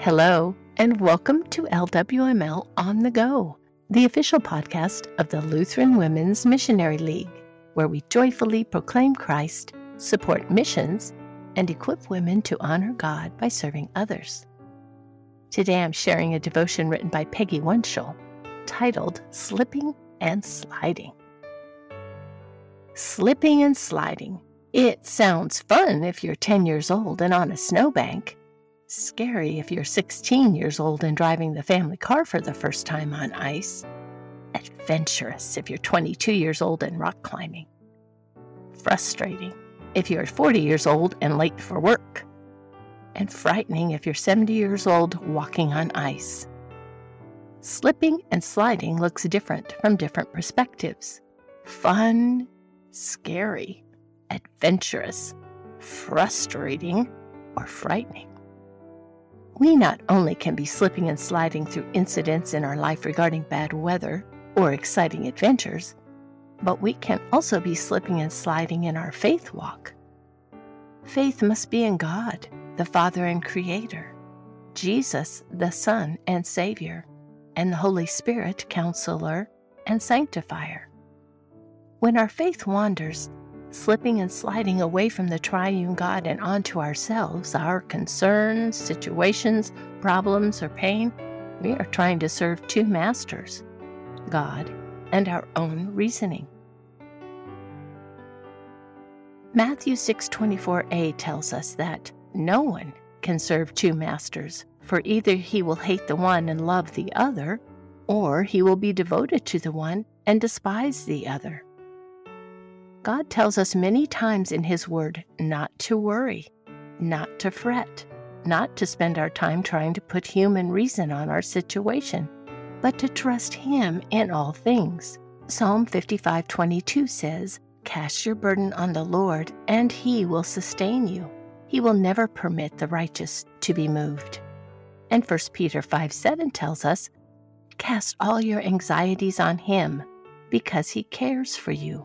Hello, and welcome to LWML On the Go, the official podcast of the Lutheran Women's Missionary League, where we joyfully proclaim Christ, support missions, and equip women to honor God by serving others. Today I'm sharing a devotion written by Peggy Winchell titled Slipping and Sliding. Slipping and sliding. It sounds fun if you're 10 years old and on a snowbank. Scary if you're 16 years old and driving the family car for the first time on ice. Adventurous if you're 22 years old and rock climbing. Frustrating if you're 40 years old and late for work. And frightening if you're 70 years old walking on ice. Slipping and sliding looks different from different perspectives. Fun, scary, adventurous, frustrating, or frightening. We not only can be slipping and sliding through incidents in our life regarding bad weather or exciting adventures, but we can also be slipping and sliding in our faith walk. Faith must be in God, the Father and Creator, Jesus, the Son and Savior, and the Holy Spirit, Counselor and Sanctifier. When our faith wanders, slipping and sliding away from the triune God and onto ourselves, our concerns, situations, problems, or pain, we are trying to serve two masters God and our own reasoning. Matthew 6:24a tells us that no one can serve two masters, for either he will hate the one and love the other, or he will be devoted to the one and despise the other. God tells us many times in His Word not to worry, not to fret, not to spend our time trying to put human reason on our situation, but to trust Him in all things. Psalm 55:22 says, "Cast your burden on the Lord, and He will sustain you. He will never permit the righteous to be moved." And 1 Peter 5:7 tells us, "Cast all your anxieties on Him, because He cares for you."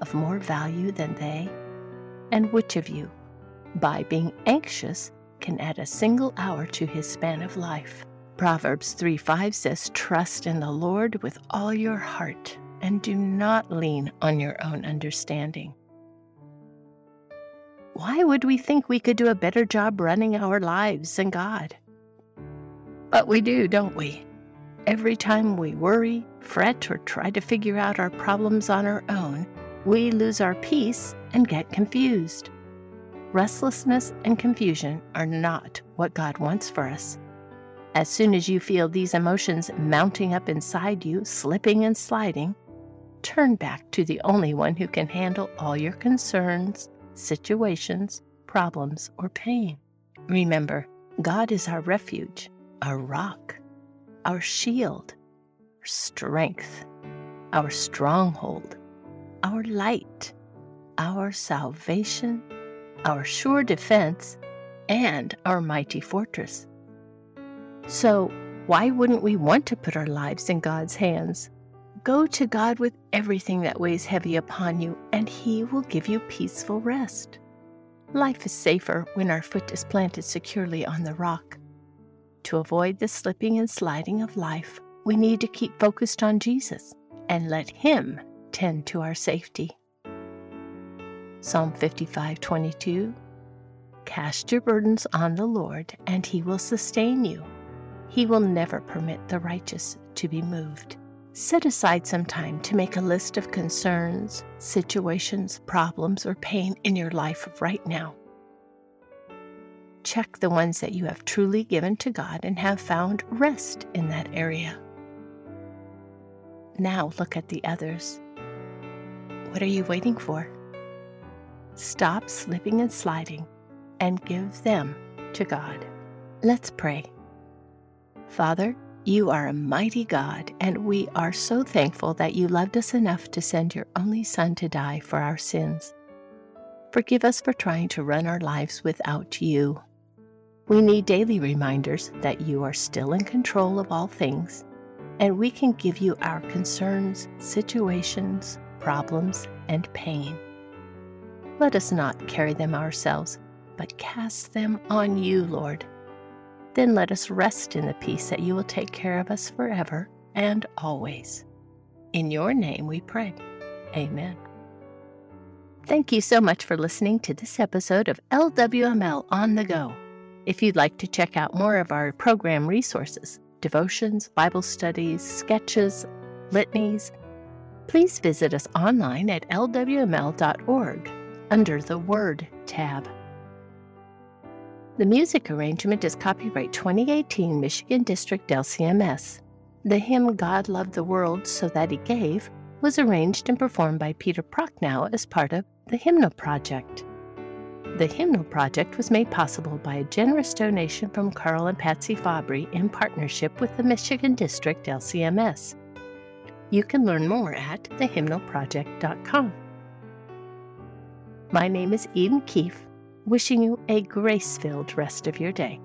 of more value than they? And which of you, by being anxious, can add a single hour to his span of life? Proverbs 3 5 says, Trust in the Lord with all your heart, and do not lean on your own understanding. Why would we think we could do a better job running our lives than God? But we do, don't we? Every time we worry, fret, or try to figure out our problems on our own, we lose our peace and get confused. Restlessness and confusion are not what God wants for us. As soon as you feel these emotions mounting up inside you, slipping and sliding, turn back to the only one who can handle all your concerns, situations, problems, or pain. Remember, God is our refuge, our rock, our shield, our strength, our stronghold our light, our salvation, our sure defense, and our mighty fortress. So, why wouldn't we want to put our lives in God's hands? Go to God with everything that weighs heavy upon you, and He will give you peaceful rest. Life is safer when our foot is planted securely on the rock. To avoid the slipping and sliding of life, we need to keep focused on Jesus and let Him tend to our safety. Psalm 55:22 Cast your burdens on the Lord, and he will sustain you. He will never permit the righteous to be moved. Set aside some time to make a list of concerns, situations, problems, or pain in your life right now. Check the ones that you have truly given to God and have found rest in that area. Now look at the others what are you waiting for? Stop slipping and sliding and give them to God. Let's pray. Father, you are a mighty God, and we are so thankful that you loved us enough to send your only Son to die for our sins. Forgive us for trying to run our lives without you. We need daily reminders that you are still in control of all things, and we can give you our concerns, situations, problems, and pain. Let us not carry them ourselves, but cast them on you, Lord then let us rest in the peace that you will take care of us forever and always. In your name we pray. Amen. Thank you so much for listening to this episode of LWML On the Go. If you'd like to check out more of our program resources, devotions, Bible studies, sketches, litanies, please visit us online at lwml.org under the Word tab. The music arrangement is copyright 2018 Michigan District LCMS. The hymn God Loved the World So That He Gave was arranged and performed by Peter Prochnow as part of the Hymnal Project. The Hymnal Project was made possible by a generous donation from Carl and Patsy Fabry in partnership with the Michigan District LCMS. You can learn more at thehymnalproject.com. My name is Eden Keefe wishing you a grace filled rest of your day.